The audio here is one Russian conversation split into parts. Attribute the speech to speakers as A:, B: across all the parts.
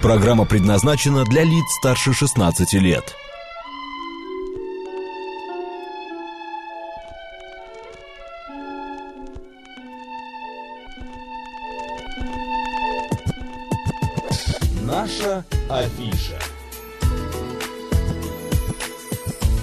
A: Программа предназначена для лиц старше 16 лет. Наша афиша.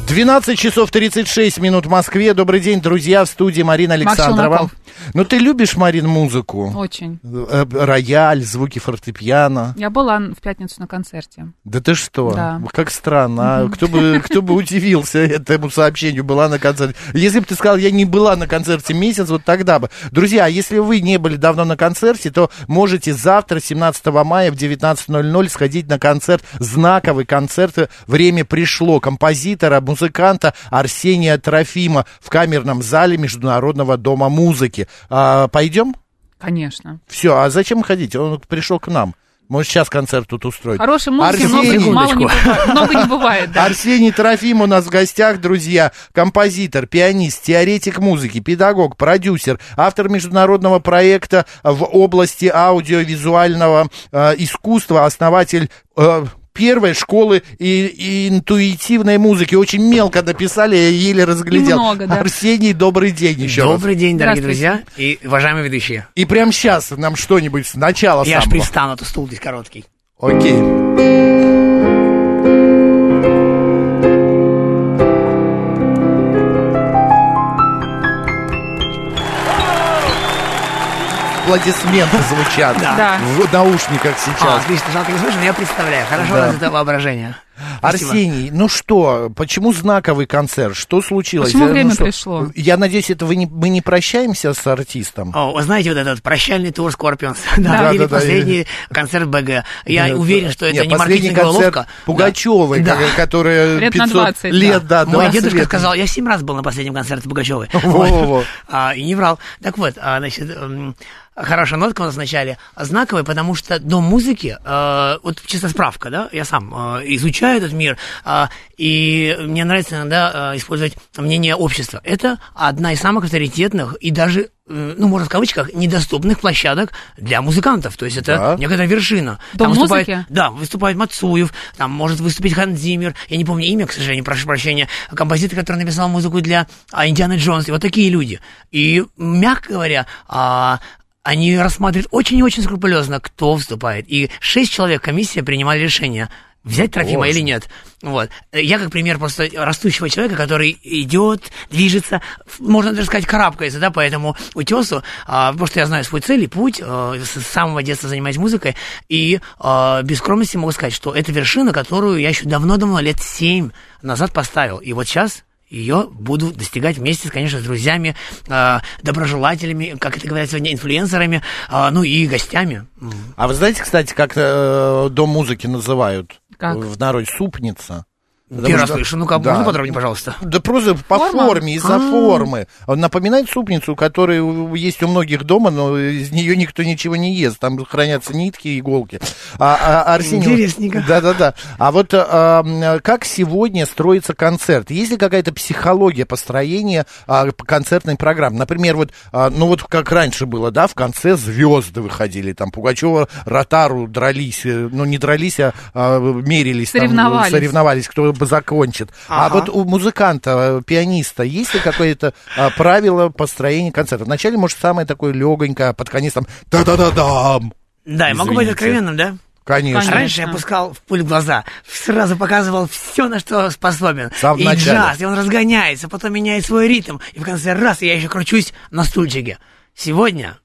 B: 12 часов 36 минут в Москве. Добрый день, друзья, в студии Марина Александрова.
C: Максим
B: Ну, ты любишь, Марин, музыку?
C: Очень.
B: Э, Рояль, звуки фортепиано.
C: Я была в пятницу на концерте.
B: Да ты что?
C: Да.
B: Как странно. а? Кто бы, кто бы удивился этому сообщению, была на концерте. Если бы ты сказал, я не была на концерте месяц, вот тогда бы. Друзья, а если вы не были давно на концерте, то можете завтра, 17 мая в 19.00 сходить на концерт, знаковый концерт. Время пришло. Композитора, музыканта Арсения Трофима в камерном зале Международного дома музыки. А, пойдем?
C: Конечно.
B: Все, а зачем ходить? Он пришел к нам. Может, сейчас концерт тут устроить.
C: Хорошей музыки
B: Арсений-
C: много, мало не бывает, много не бывает, да.
B: Арсений Трофим у нас в гостях, друзья. Композитор, пианист, теоретик музыки, педагог, продюсер, автор международного проекта в области аудиовизуального э, искусства, основатель э, первой школы и, и интуитивной музыки. Очень мелко написали, я еле разглядел.
C: Немного, да.
B: Арсений, добрый день еще раз.
D: Добрый день, дорогие друзья и уважаемые ведущие.
B: И прямо сейчас нам что-нибудь сначала
D: Я аж
B: самого.
D: пристану, а то стул здесь короткий.
B: Окей. Аплодисменты звучат
C: Да.
B: в наушниках
D: А,
B: сейчас.
D: отлично, жалко не слышно, но я представляю. Хорошо
B: Да.
D: это воображение. Спасибо.
B: Арсений, ну что, почему знаковый концерт? Что случилось?
C: Почему
B: Э, ну
C: время
B: что,
C: пришло?
B: Я надеюсь, это вы не, мы не прощаемся с артистом?
D: О, вы знаете вот этот прощальный тур Scorpions, да,
B: Да,
D: или
B: да, да.
D: последний концерт БГ. Я
B: Нет,
D: уверен, что это не
B: последний
D: маркетинговая
B: концерт
D: уловка.
B: Пугачевой,
D: Да.
B: которая
C: Лет на
B: 500
C: 20,
B: лет, да,
D: Мой
B: 20
D: дедушка
B: лет.
D: сказал, я семь раз был на последнем концерте Пугачевой. А, и не врал. Так вот, а, значит, м, хорошая нотка у нас вначале. Знаковая, потому что дом музыки, э, вот чисто справка, да, я сам э, изучаю этот мир, а, и мне нравится иногда э, использовать мнение общества. Это одна из самых авторитетных и даже э, ну, можно в кавычках, недоступных площадок для музыкантов. То есть это
B: Да.
D: некая вершина.
C: Дом
D: выступает,
C: музыки?
D: да, выступает Мацуев, там может выступить Хан Зиммер, я не помню имя, к сожалению, прошу прощения, композитор, который написал музыку для а, Индианы Джонс, и вот такие люди. И, мягко говоря, а, они рассматривают очень и очень скрупулезно, кто выступает. И шесть человек комиссия принимали решение, взять Трофима
B: Боже.
D: или нет. Вот. Я как пример просто растущего человека, который идет, движется, можно даже сказать, карабкается, да, по этому утесу, а, потому что я знаю свой цель и путь, а, с самого детства занимаюсь музыкой, и а, без скромности могу сказать, что это вершина, которую я еще давно-давно, лет семь назад поставил. И вот сейчас ее буду достигать вместе, с, конечно, с друзьями, а, доброжелателями, как это говорят сегодня, инфлюенсерами, а, ну и гостями.
B: А вы знаете, кстати, как э, дом музыки называют
C: Как?
B: в народе? Супница. Потому
D: Первый раз
B: что-
D: слышу. Ну-ка,
B: Да.
D: можно подробнее, пожалуйста?
B: Да просто по
C: Форма?
B: форме, из-за
D: А.
B: формы. Напоминает супницу, которая есть у многих дома, но из нее никто ничего не ест. Там хранятся нитки иголки. А, а, Арсений,
D: Интересненько.
B: Да-да-да. А вот а, как сегодня строится концерт? Есть ли какая-то психология построения а, концертной программы? Например, вот, а, ну вот как раньше было, да, в конце звезды выходили, там Пугачева, Ротару дрались, э, ну не дрались, а, а, мерились, там,
C: Соревновались.
B: соревновались, кто закончит. А
D: Ага.
B: вот у музыканта, э, пианиста, есть ли какое-то а, правило построения концерта? Вначале, может, самое такое легонькое, а под конец там да-да-да-дам.
D: Да, я могу быть откровенным, да?
B: Конечно.
C: Конечно.
D: Раньше я пускал в пуль в глаза, сразу показывал все, на что способен.
B: В самом
D: и
B: начале.
D: джаз, и он разгоняется, потом меняет свой ритм, и в конце раз я еще кручусь на стульчике. Сегодня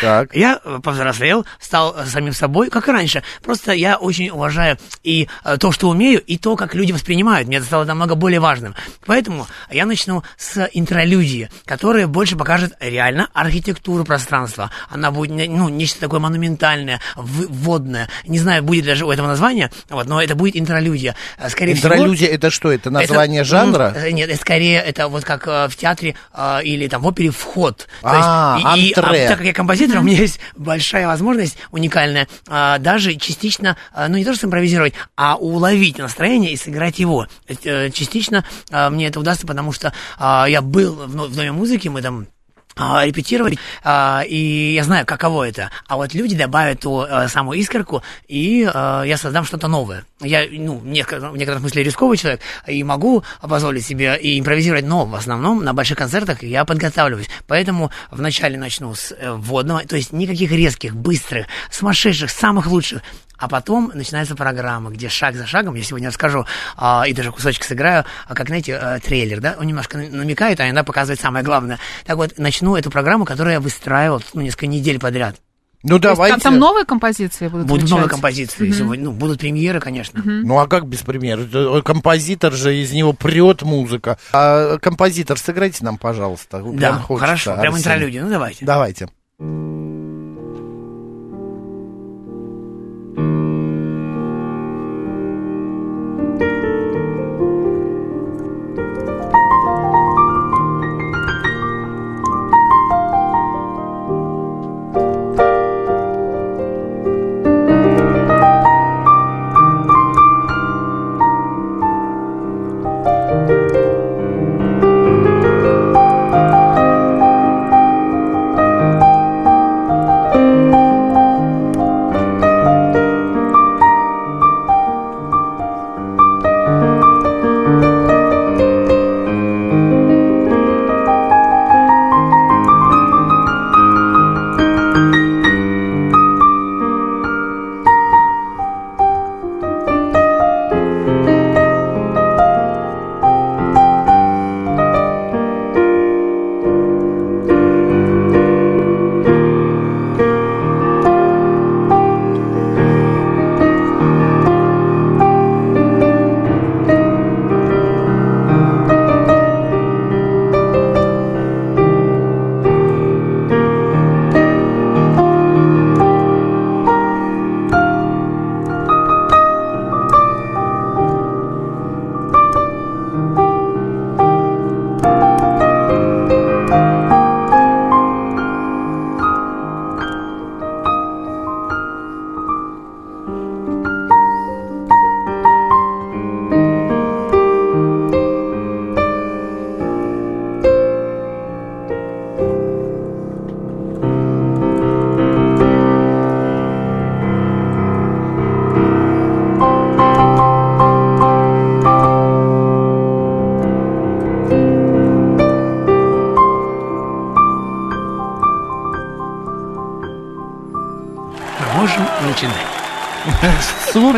B: Так.
D: я э, повзрослел, стал э, самим собой, как и раньше. Просто я очень уважаю и э, то, что умею, и то, как люди воспринимают. Мне это стало намного более важным. Поэтому я начну с интролюдии, которая больше покажет реально архитектуру пространства. Она будет ну, нечто такое монументальное, в- водное. Не знаю, будет даже у этого названия, вот, но это будет интролюдия. Э, Скорее всего,
B: Интролюдия это что? Это название
D: это,
B: жанра?
D: э, нет, это скорее это вот как э, в театре э, или там в опере вход. То
B: А,
D: есть, и, и,
B: антре.
D: а, так как я композитор, у меня есть большая возможность уникальная, а, даже частично, а, ну не то что импровизировать, а уловить настроение и сыграть его. Э, Частично а, мне это удастся, потому что я был в, Доме музыки, мы там репетировать, а, и я знаю, каково это. А вот люди добавят ту а, самую искорку, и а, я создам что-то новое. Я, ну, в некотором смысле рисковый человек, и могу позволить себе и импровизировать, но в основном на больших концертах я подготавливаюсь. Поэтому вначале начну с э, вводного, то есть никаких резких, быстрых, сумасшедших, самых лучших. А потом начинается программа, где шаг за шагом, я сегодня расскажу, а, и даже кусочек сыграю, а, как, знаете, а, трейлер, да, он немножко намекает, а иногда показывает самое главное. Так вот, начну эту программу, которую я выстраивал ну, несколько недель подряд.
B: Ну
C: То есть
B: давайте.
C: там, там новые композиции будут
D: Будут
C: звучать?
D: новые композиции, сегодня, ну, будут премьеры, конечно.
B: Ну а как без примера? Это, э, Композитор же, из него прет музыка. А, композитор, сыграйте нам, пожалуйста. Прям
D: Да,
B: хочется,
D: хорошо, прям
B: Арсений.
D: интерлюдия, ну давайте.
B: Давайте.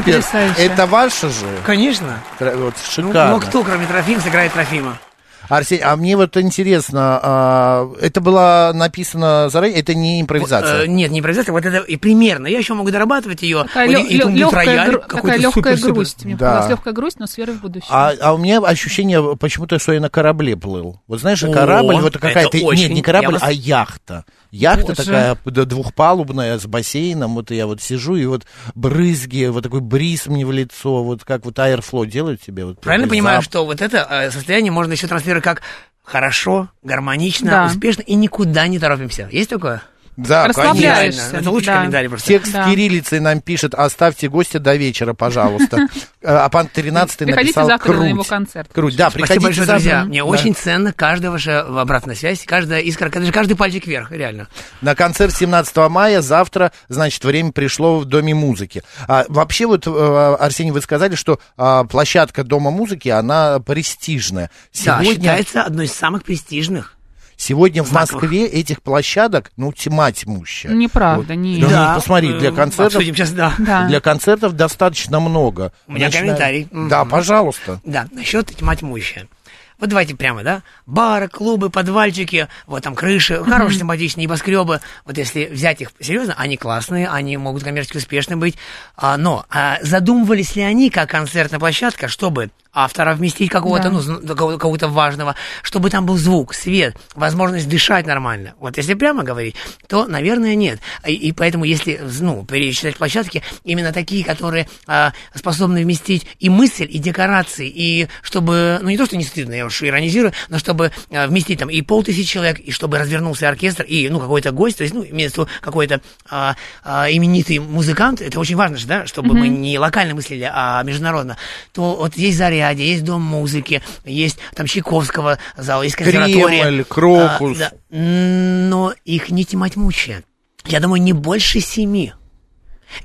C: Потрясающе.
B: Это ваше же?
D: Конечно.
B: Тра- Вот, шикарно.
D: ну, кто, кроме Трофима, сыграет Трофима?
B: Арсений, а мне вот интересно, а, это было написано заранее, это не импровизация?
D: Э, нет, не импровизация, вот это и примерно. Я еще могу дорабатывать ее.
C: Такая,
D: Вот
C: лё- лё- легкая, гру- такая легкая грусть. Мне
B: Да.
C: легкая грусть, но с верой в будущее.
B: А, а у меня ощущение почему-то, что я на корабле плыл. Вот знаешь,
D: О,
B: корабль, вот
D: это
B: какая-то...
D: очень.
B: Нет, не корабль,
D: Я вас-
B: а яхта. Яхта
C: Боже.
B: такая двухпалубная, с бассейном. Вот я вот сижу, и вот брызги, вот такой бриз мне в лицо. Вот как вот Аэрофло делает тебе. Вот
D: Правильно
B: такой
D: понимаю,
B: зап-
D: что вот это э, состояние можно еще транслировать как хорошо, гармонично,
C: Да.
D: успешно и никуда не торопимся. Есть такое?
B: Да,
C: Расслабляешься.
B: конечно.
D: Это лучший
C: Да.
D: комментарий просто.
B: Текст
C: Да.
B: кириллицей нам пишет, оставьте гостя до вечера, пожалуйста. А пан 13
C: Приходите
B: написал
C: завтра на
B: круть.
C: его концерт.
B: Круть, да,
D: Спасибо
B: приходите
D: большое,
B: завтра.
D: друзья. Мне
B: Да.
D: очень ценно каждая ваша обратная связь, каждая искра, даже каждый пальчик вверх, реально.
B: На концерт 17 мая, завтра, значит, время пришло в Доме музыки. А, вообще, вот, э, Арсений, вы сказали, что а, площадка Дома музыки, она престижная.
D: Да,
B: Сегодня,
D: считается одной из самых престижных.
B: Сегодня в. Москве этих площадок, ну, тьма тьмущая.
C: Неправда,
B: Вот.
C: не.
B: Да,
D: Да,
B: ну, посмотри, для концертов...
D: Обсудим сейчас, да.
C: Да.
B: Для концертов достаточно много.
D: У меня
B: Начиная-
D: комментарий.
B: Да, пожалуйста.
D: Да, насчет тьма тьмущая. Вот давайте прямо, да? Бары, клубы, подвальчики, вот там крыши, хорошие симпатичные небоскребы. Вот если взять их серьезно, они классные, они могут коммерчески успешны быть. А, но а, задумывались ли они как концертная площадка, чтобы автора вместить какого-то,
C: Да.
D: ну, какого-то важного, чтобы там был звук, свет, возможность дышать нормально. Вот если прямо говорить, то, наверное, нет. И, и поэтому, если, ну, перечислять площадки, именно такие, которые а, способны вместить и мысль, и декорации, и чтобы, ну, не то, что не стыдно, я уж иронизирую, но чтобы а, вместить там и полтысячи человек, и чтобы развернулся оркестр, и, ну, какой-то гость, то есть, ну, имеется в виду какой-то а, а, именитый музыкант, это очень важно же, да, чтобы мы не локально мыслили, а международно, то вот есть Заря, дядя, есть дом музыки, есть там Чайковского зал, есть консерватория.
B: Кремль, Крокус.
D: А, да. Но их не тьма тьмущая. Я думаю, не больше семи.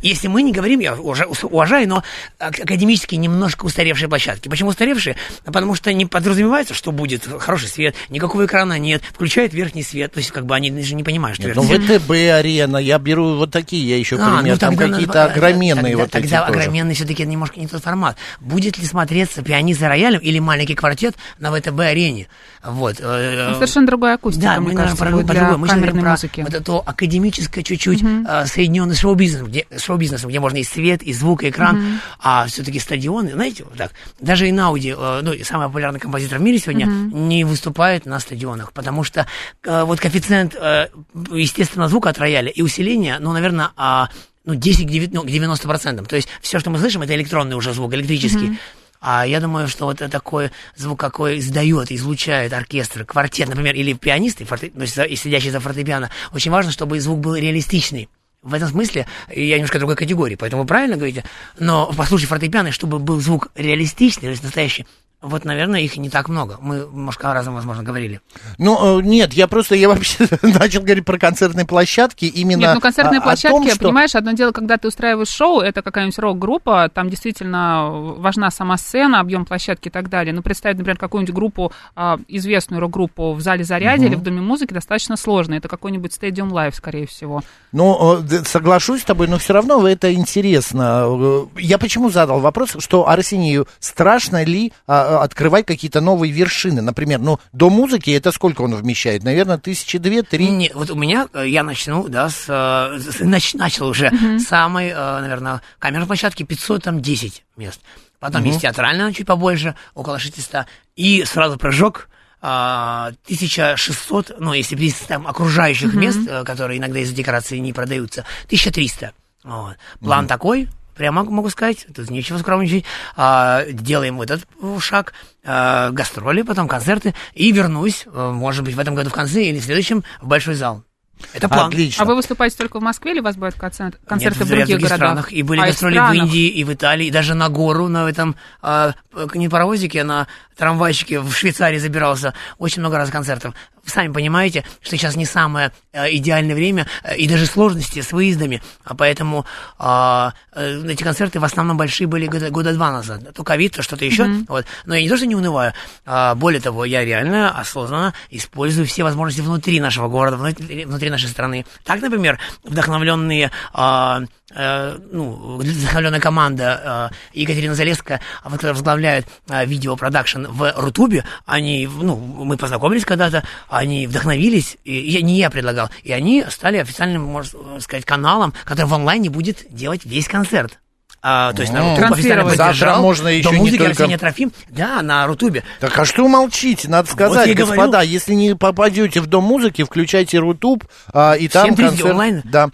D: Если мы не говорим, я уже уважаю, но академически немножко устаревшие площадки. Почему устаревшие? Потому что не подразумевается, что будет хороший свет, никакого экрана нет, включает верхний свет. То есть, как бы они даже не понимают, что
B: нет, Ну, ВТБ арена, я беру вот такие, я еще
D: а,
B: пример,
D: ну,
B: там какие-то огроменные
D: тогда,
B: вот
D: тогда
B: эти
D: Тогда
B: тоже.
D: огроменный все-таки немножко не тот формат. Будет ли смотреться пианист за роялем или маленький квартет на ВТБ арене? Вот. э,
C: Ну, совершенно другая акустика,
D: да,
C: мне
D: мы,
C: кажется,
D: про,
C: для.
D: Мы
C: камерной
D: про
C: музыки.
D: вот это академическое чуть-чуть uh соединенное с шоу-бизнесом, где, шоу-бизнесом, где можно и свет, и звук, и экран, а все-таки стадионы, знаете, вот так, даже Инауди, э, ну, и самый популярный композитор в мире сегодня, не выступает на стадионах, потому что э, вот коэффициент э, естественного звука от рояля и усиления, ну, наверное, а, ну, 10 к 9 ну, 90%. То есть все, что мы слышим, это электронный уже звук, электрический. А я думаю, что вот такой звук, какой издает, излучает оркестр, квартет, например, или пианисты, форте, ну, и сидящие за фортепиано, очень важно, чтобы звук был реалистичный. В этом смысле я немножко другой категории, поэтому правильно говорите, но послушай фортепиано, чтобы был звук реалистичный, то есть настоящий, вот, наверное, их не так много. Мы, немножко о разном, возможно, говорили.
B: Ну, э, нет, я просто, я вообще начал говорить про концертные площадки именно
C: Нет, ну концертные
B: о- о
C: площадки,
B: том, что-
C: понимаешь, одно дело, когда ты устраиваешь шоу, это какая-нибудь рок-группа, там действительно важна сама сцена, объем площадки и так далее. Но представить, например, какую-нибудь группу, а, известную рок-группу в зале заряде или в Доме музыки достаточно сложно. Это какой-нибудь Stadium Live, скорее всего.
B: Ну, соглашусь с тобой, но все равно это интересно. Э, Я почему задал вопрос, что Арсению страшно ли а, открывать какие-то новые вершины? Например, ну, до музыки это сколько он вмещает? Наверное, тысячи две, три?
D: Не, вот у меня, э, я начну, да, с, э, с- нач- начал уже с самой, э, наверное, камерной площадки 510 мест. Потом есть театральная, чуть побольше, около 600. И сразу прыжок, а, 1600, ну, если без там окружающих мест, э, которые иногда из-за декорации не продаются, 1300. Вот. План такой, прямо могу сказать, тут нечего скромничать. А, делаем этот э, шаг, а, гастроли, потом концерты, и вернусь, э, может быть, в этом году в конце или в следующем в большой зал. Это план.
B: Отлично.
C: А вы выступаете только в Москве или у вас будут концерт- концерты
D: Нет,
C: в других, городах?
D: странах. И были
C: А,
D: гастроли в? Индии, и в Италии, и даже на гору, на этом, а, не паровозике, а на трамвайчике в Швейцарии забирался. Очень много раз концертов. Вы сами понимаете, что сейчас не самое э, идеальное время э, и даже сложности с выездами, а поэтому а, э, эти концерты в основном большие были года, года два назад. То ковид, то что-то еще. Вот. Но я не то, что не унываю. а, более того, я реально осознанно использую все возможности внутри нашего города, внутри, внутри нашей страны. Так, например, вдохновленные а, э, ну, вдохновленная команда э, Екатерина Залеская, а, вот, которая возглавляет э, видеопродакшн в Рутубе, они, ну, мы познакомились когда-то, они вдохновились, и, я, не я предлагал, и они стали официальным, можно сказать, каналом, который в онлайне будет делать весь концерт. А, то есть на. Рутубе официально поддержал.
B: можно еще не
D: музыки
B: только-
D: Арсения Трофим, да, на Рутубе.
B: Так а что молчите? Надо сказать,
D: я
B: господа,
D: говорю.
B: если не попадете в Дом музыки, включайте Рутуб, а, и там
D: 7:30
B: концерт.
D: онлайн.
B: Да.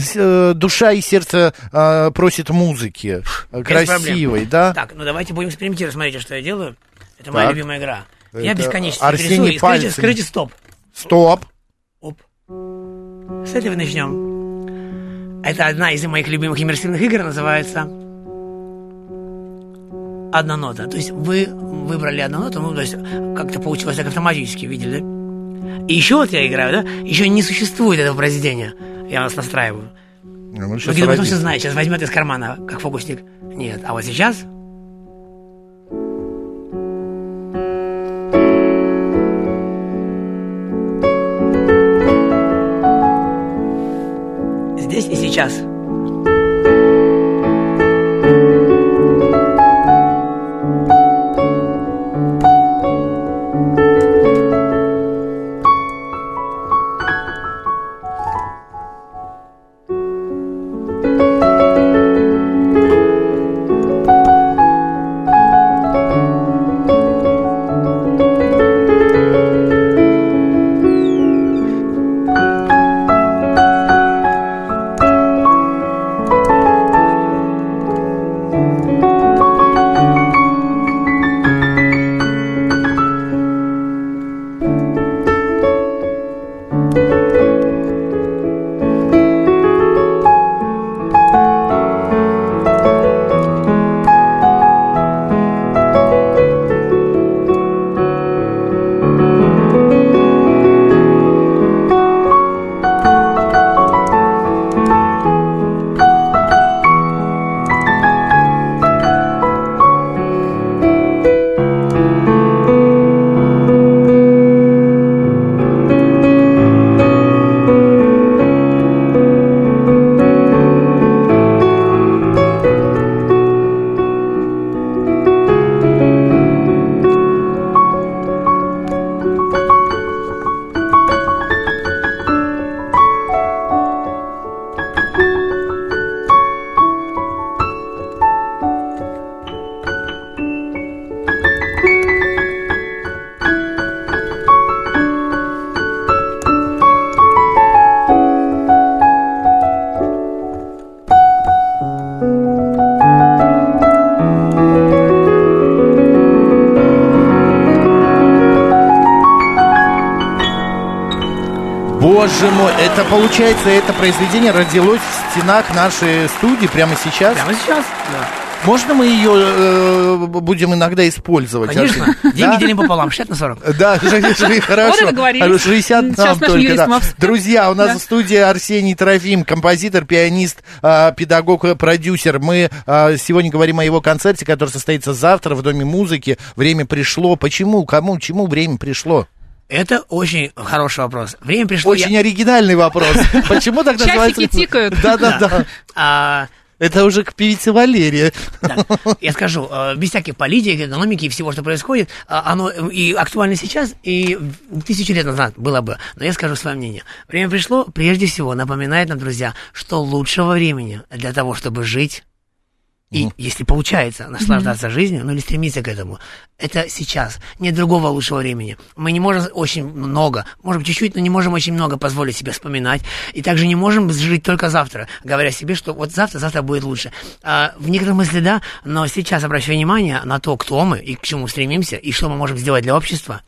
B: С- э, душа и сердце а, просит музыки.
D: Без
B: Красивой,
D: проблем.
B: да?
D: Так, ну давайте будем экспериментировать. Смотрите, что я делаю. Это моя
B: Так.
D: любимая игра. Я бесконечно
B: Арсений
D: рисую. Скажите, скажите стоп.
B: Стоп.
D: Оп. С этого начнем. Это одна из моих любимых иммерсивных игр, называется «Одна нота». То есть вы выбрали одну ноту, ну, то есть как-то получилось так автоматически, видели, да? И еще вот я играю, да? Еще не существует этого произведения. Я вас настраиваю.
B: Ну, щас
D: думаете, он
B: родится.
D: все знает, сейчас возьмет из кармана, как фокусник. Нет, а вот сейчас... сейчас.
B: Боже мой, это получается, это произведение родилось в стенах нашей студии прямо сейчас?
D: Прямо сейчас, да.
B: Можно мы ее э, будем иногда использовать?
D: Конечно.
B: Арсений?
D: Деньги
B: Да?
D: делим пополам, 60 на 40.
B: Да, хорошо.
C: Вот и договорились.
B: 60
C: Сейчас
B: нам только, да. Друзья, у нас
C: Да.
B: в студии Арсений Трофим, композитор, пианист, а, педагог, продюсер. Мы а, сегодня говорим о его концерте, который состоится завтра в Доме музыки. Время пришло. Почему? Кому? Чему время пришло?
D: Это очень хороший вопрос. Время пришло. я-
B: Очень оригинальный вопрос. Почему так
C: Часики
B: называется?
C: тикают.
B: Да-да-да.
D: А,
B: Это уже к певице Валерии.
D: Так, я скажу, э, без всякой политики, экономики и всего, что происходит, а, оно э, и актуально сейчас, и тысячу лет назад было бы. Но я скажу свое мнение. Время пришло, прежде всего, напоминает нам, друзья, что лучшего времени для того, чтобы жить, и, если получается, наслаждаться жизнью, ну или стремиться к этому, это сейчас. Нет другого лучшего времени. Мы не можем очень много, можем чуть-чуть, но не можем очень много позволить себе вспоминать. И также не можем жить только завтра, говоря себе, что вот завтра, завтра будет лучше. А, в некотором смысле да, но сейчас обращаю внимание на то, кто мы и к чему стремимся, и что мы можем сделать для общества.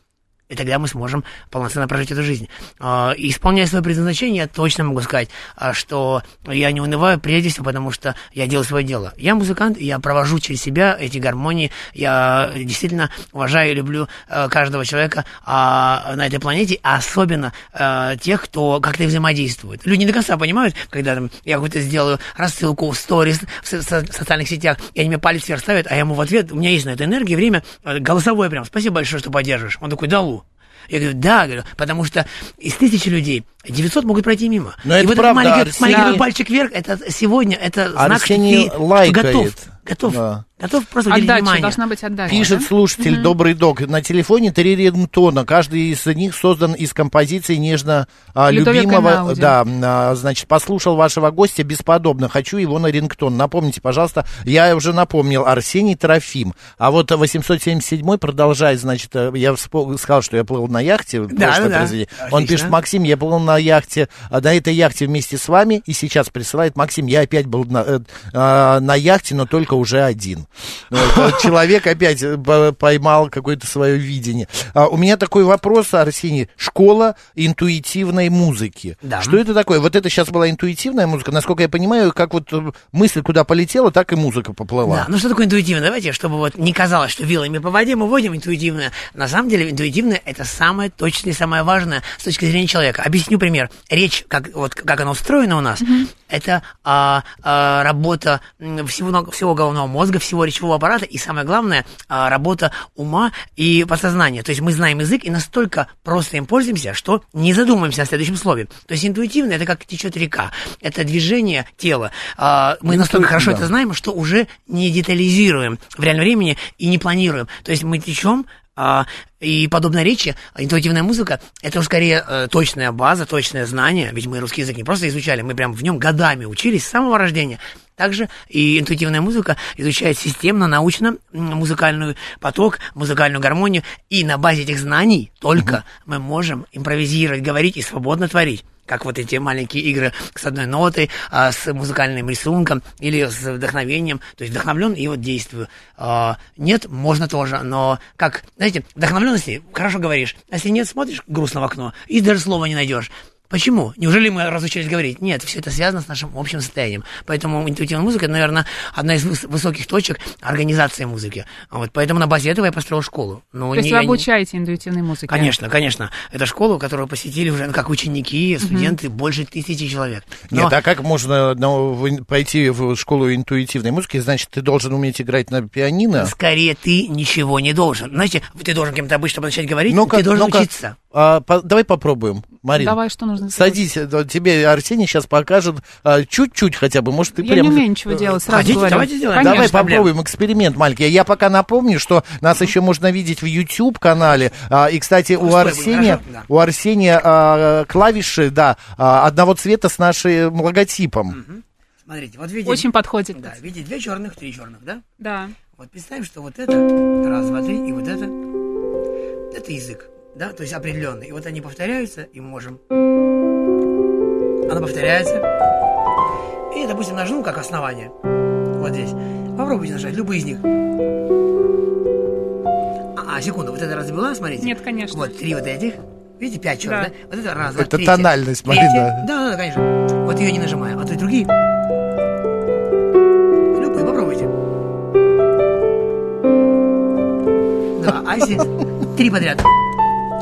D: И тогда мы сможем полноценно прожить эту жизнь. А, И исполняя свое предназначение, я точно могу сказать, а, что я не унываю прежде всего, потому что я делаю свое дело. Я музыкант, я провожу через себя эти гармонии. Я действительно уважаю и люблю э, каждого человека а, на этой планете, особенно э, тех, кто как-то взаимодействует. Люди не до конца понимают, когда там, я какую-то сделаю рассылку в сторис в со- социальных сетях, и они мне палец вверх ставят, а я ему в ответ, у меня есть на это энергия, время, э, голосовое прям, спасибо большое, что поддерживаешь. Он такой, да, Лу. Я говорю, да, говорю, потому что из тысячи людей 900 могут пройти мимо.
B: Но
D: и
B: это
D: вот
B: правда,
D: этот маленький,
B: Арсений-
D: маленький пальчик вверх, это сегодня, это знак,
B: Арсений
D: что ты
B: лайкает.
D: готов. Готов.
B: Да.
D: Готов просто уделить
C: Отдача,
D: внимание.
C: должна быть отдача.
B: Пишет
C: да?
B: слушатель, добрый док, на телефоне три рингтона, каждый из них создан из композиции нежно а, любимого, да, а, значит, послушал вашего гостя бесподобно, хочу его на рингтон. Напомните, пожалуйста, я уже напомнил, Арсений Трофим. А вот 877 продолжает, значит, э, я сказал, что я плыл на яхте,
D: Да, да, да.
B: произведение. Он
D: Отлично.
B: пишет, Максим, я плыл на яхте, а, на этой яхте вместе с вами, и сейчас присылает, Максим, я опять был на, э, а, на яхте, но только уже один. Вот, Человек опять э, по- поймал какое-то свое видение. А, У меня такой вопрос, Арсений. Школа интуитивной музыки.
D: Да.
B: Что это такое? Вот это сейчас была интуитивная музыка. Насколько я понимаю, как вот э, мысль куда полетела, так и музыка поплыла.
D: Да, ну что такое интуитивно? Давайте, чтобы вот не казалось, что вилами по воде мы вводим интуитивное. На самом деле интуитивное это самое точное и самое важное с точки зрения человека. Объясню пример. Речь, как, вот, как она устроена у нас, это а, а, работа всего, всего головного мозга, всего речевого аппарата и самое главное, а, работа ума и подсознания. То есть мы знаем язык и настолько просто им пользуемся, что не задумываемся о следующем слове. То есть интуитивно это как течет река, это движение тела. А, мы настолько
B: Интуи-
D: хорошо
B: да.
D: это знаем, что уже не детализируем в реальном времени и не планируем. То есть мы течем, и подобно речи, интуитивная музыка – это уж скорее э, точная база, точное знание, ведь мы русский язык не просто изучали, мы прям в нем годами учились с самого рождения. Также и интуитивная музыка изучает системно, научно м, музыкальный поток, музыкальную гармонию, и на базе этих знаний только мы можем импровизировать, говорить и свободно творить как вот эти маленькие игры с одной нотой, а, с музыкальным рисунком или с вдохновением. То есть вдохновлен и вот действую. А, нет, можно тоже, но как, знаете, вдохновленности, хорошо говоришь, а если нет, смотришь грустно в окно и даже слова не найдешь. Почему? Неужели мы разучились говорить? Нет, все это связано с нашим общим состоянием. Поэтому интуитивная музыка, это, наверное, одна из выс- высоких точек организации музыки. Вот, поэтому на базе этого я построил школу. Но
C: То есть
D: не-
C: вы
D: я не-
C: обучаете индуитивной музыке?
D: Конечно, конечно. Это школу, которую посетили уже ну, как ученики, студенты, больше тысячи человек. Но-
B: Нет, а как можно ну, пойти в школу интуитивной музыки? Значит, ты должен уметь играть на пианино?
D: Скорее, ты ничего не должен. Знаете, ты должен кем-то быть, чтобы начать говорить,
B: Ну-ка,
D: ты должен
B: ну-ка.
D: учиться.
B: А, по- давай попробуем, Марина.
C: Давай, что нужно сделать?
B: Садись, э, тебе Арсений сейчас покажет а, чуть-чуть хотя бы, может, ты
C: Я
B: прям...
C: не умею ничего делать, сразу
D: Хотите,
C: говорю.
D: давайте сделаем.
C: Конечно.
B: Давай попробуем эксперимент маленький. Я пока напомню, что нас еще можно видеть в YouTube канале. А, и, кстати, у Арсения, у Арсения а, клавиши, да, а, одного цвета с нашим логотипом.
D: Смотрите, вот видите...
C: Очень подходит.
D: Да, видите, две черных, три черных, да?
C: Да.
D: Вот представим, что вот это, раз, два, три, и вот это, это язык, да, то есть определенный. И вот они повторяются, и мы можем... Она повторяется. И, допустим, нажму как основание. Вот здесь. Попробуйте нажать, любой из них. А, а, секунду, вот это разбила, смотрите.
C: Нет, конечно.
D: Вот три вот этих. Видите, пять черных,
C: Да.
D: да? Вот это раз, два,
B: Это
D: третья.
B: тональность,
D: Третья.
B: Марина.
D: Да, да, да, конечно. Вот ее не нажимаю. А то и другие. Любые, попробуйте. Да, а если три подряд?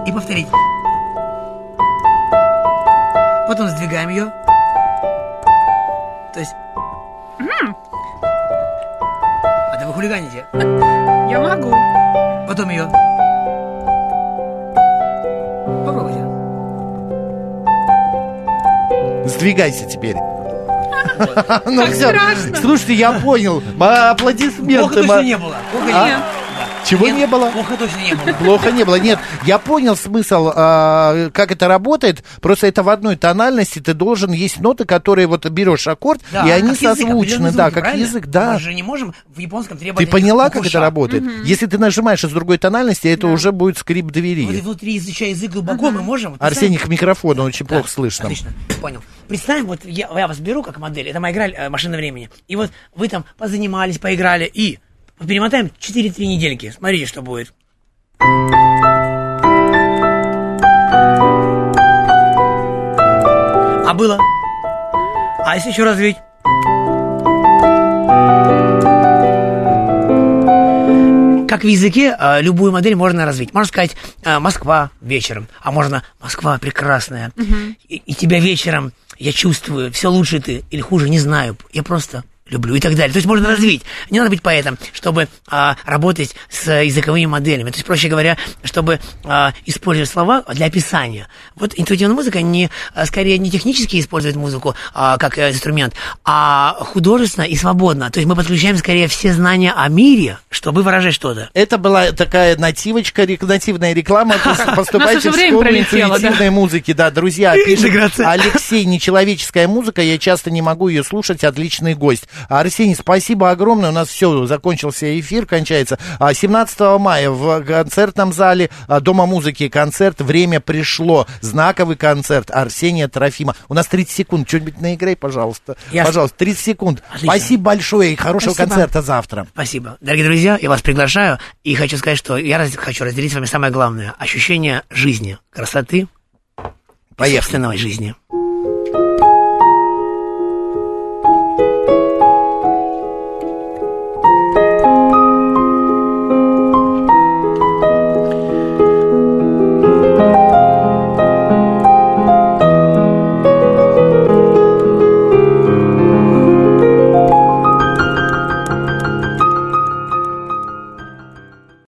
D: И повторить. Потом сдвигаем ее. То есть... А да вы хулиганите.
C: Я могу.
D: Потом ее. Попробуйте.
B: Сдвигайся теперь. Ну
C: Как страшно.
B: слушайте, я понял. Аплодисменты.
D: Плохо точно не было. Плохо
B: А? Чего
D: Нет,
B: не было?
D: Плохо точно не было.
B: Плохо не было. Нет, я понял смысл, а, как это работает. Просто это в одной тональности ты должен есть ноты, которые вот берешь аккорд,
D: Да,
B: и они
D: язык,
B: созвучны, да, как
D: правильно?
B: язык, да.
D: Мы же не можем в японском требовать...
B: Ты поняла, как это работает? Если ты нажимаешь из другой тональности, это уже будет скрип
D: Вот
B: двери.
D: внутри изучая язык глубоко, мы можем... вот
B: Арсений, к микрофону очень
D: Да,
B: плохо слышно.
D: Отлично, понял. Представим, вот я, я вас беру как модель, это моя игра э, «Машина времени», и вот вы там позанимались, поиграли, и перемотаем 4-3 недельки. Смотрите, что будет. А было? А если еще развить? Как в языке э, любую модель можно развить. Можно сказать э, Москва вечером, а можно Москва прекрасная. И, и тебя вечером я чувствую, все лучше ты или хуже, не знаю. Я просто люблю и так далее. То есть можно развить. Не надо быть поэтом, чтобы а, работать с языковыми моделями. То есть, проще говоря, чтобы а, использовать слова для описания. Вот интуитивная музыка не, а, скорее не технически использует музыку а, как э, инструмент, а художественно и свободно. То есть мы подключаем скорее все знания о мире, чтобы выражать что-то.
B: Это была такая нативочка, рек- нативная реклама. Пос- Поступайте в школу интуитивной музыки. Да, друзья. Алексей, нечеловеческая музыка, я часто не могу ее слушать, отличный гость. Арсений, спасибо огромное, у нас все, закончился эфир, кончается. А 17 мая в концертном зале а, Дома музыки концерт «Время пришло». Знаковый концерт Арсения Трофима. У нас 30 секунд, что-нибудь наиграй, пожалуйста.
D: Ясно.
B: Пожалуйста, 30 секунд.
D: Отлично.
B: Спасибо большое и хорошего
C: Спасибо.
B: концерта завтра.
D: Спасибо. Дорогие друзья, я вас приглашаю и хочу сказать, что я раз- хочу разделить с вами самое главное. Ощущение жизни, красоты,
B: Поехали.
D: собственной жизни.